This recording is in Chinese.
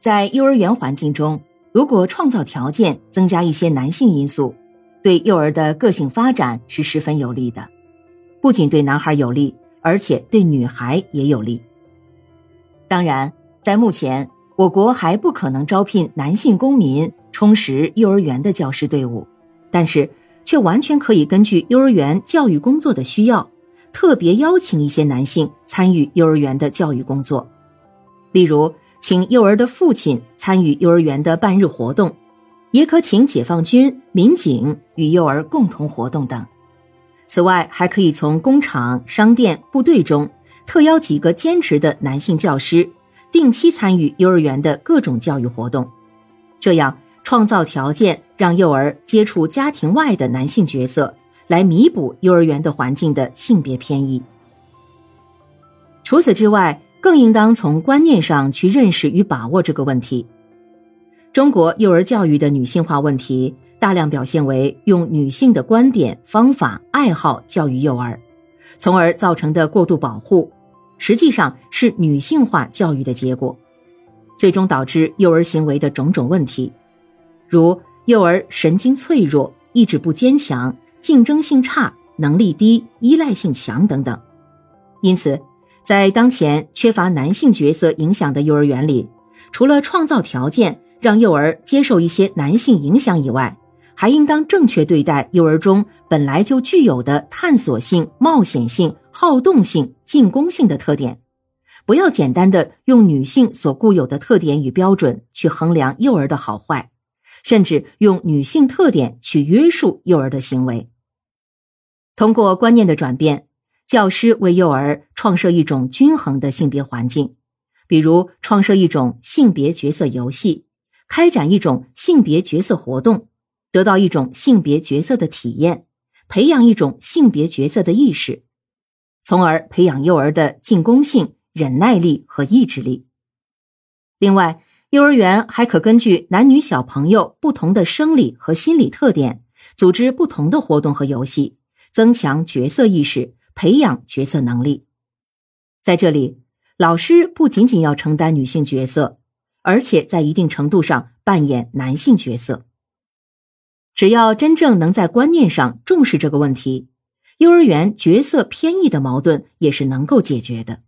在幼儿园环境中，如果创造条件增加一些男性因素，对幼儿的个性发展是十分有利的。不仅对男孩有利，而且对女孩也有利。当然，在目前，我国还不可能招聘男性公民充实幼儿园的教师队伍，但是却完全可以根据幼儿园教育工作的需要，特别邀请一些男性参与幼儿园的教育工作，例如。请幼儿的父亲参与幼儿园的半日活动，也可请解放军、民警与幼儿共同活动等。此外，还可以从工厂、商店、部队中特邀几个兼职的男性教师，定期参与幼儿园的各种教育活动。这样创造条件，让幼儿接触家庭外的男性角色，来弥补幼儿园的环境的性别偏异。除此之外，更应当从观念上去认识与把握这个问题。中国幼儿教育的女性化问题，大量表现为用女性的观点、方法、爱好教育幼儿，从而造成的过度保护，实际上是女性化教育的结果，最终导致幼儿行为的种种问题，如幼儿神经脆弱、意志不坚强、竞争性差、能力低、依赖性强等等。因此。在当前缺乏男性角色影响的幼儿园里，除了创造条件让幼儿接受一些男性影响以外，还应当正确对待幼儿中本来就具有的探索性、冒险性、好动性、进攻性的特点，不要简单的用女性所固有的特点与标准去衡量幼儿的好坏，甚至用女性特点去约束幼儿的行为。通过观念的转变。教师为幼儿创设一种均衡的性别环境，比如创设一种性别角色游戏，开展一种性别角色活动，得到一种性别角色的体验，培养一种性别角色的意识，从而培养幼儿的进攻性、忍耐力和意志力。另外，幼儿园还可根据男女小朋友不同的生理和心理特点，组织不同的活动和游戏，增强角色意识。培养角色能力，在这里，老师不仅仅要承担女性角色，而且在一定程度上扮演男性角色。只要真正能在观念上重视这个问题，幼儿园角色偏异的矛盾也是能够解决的。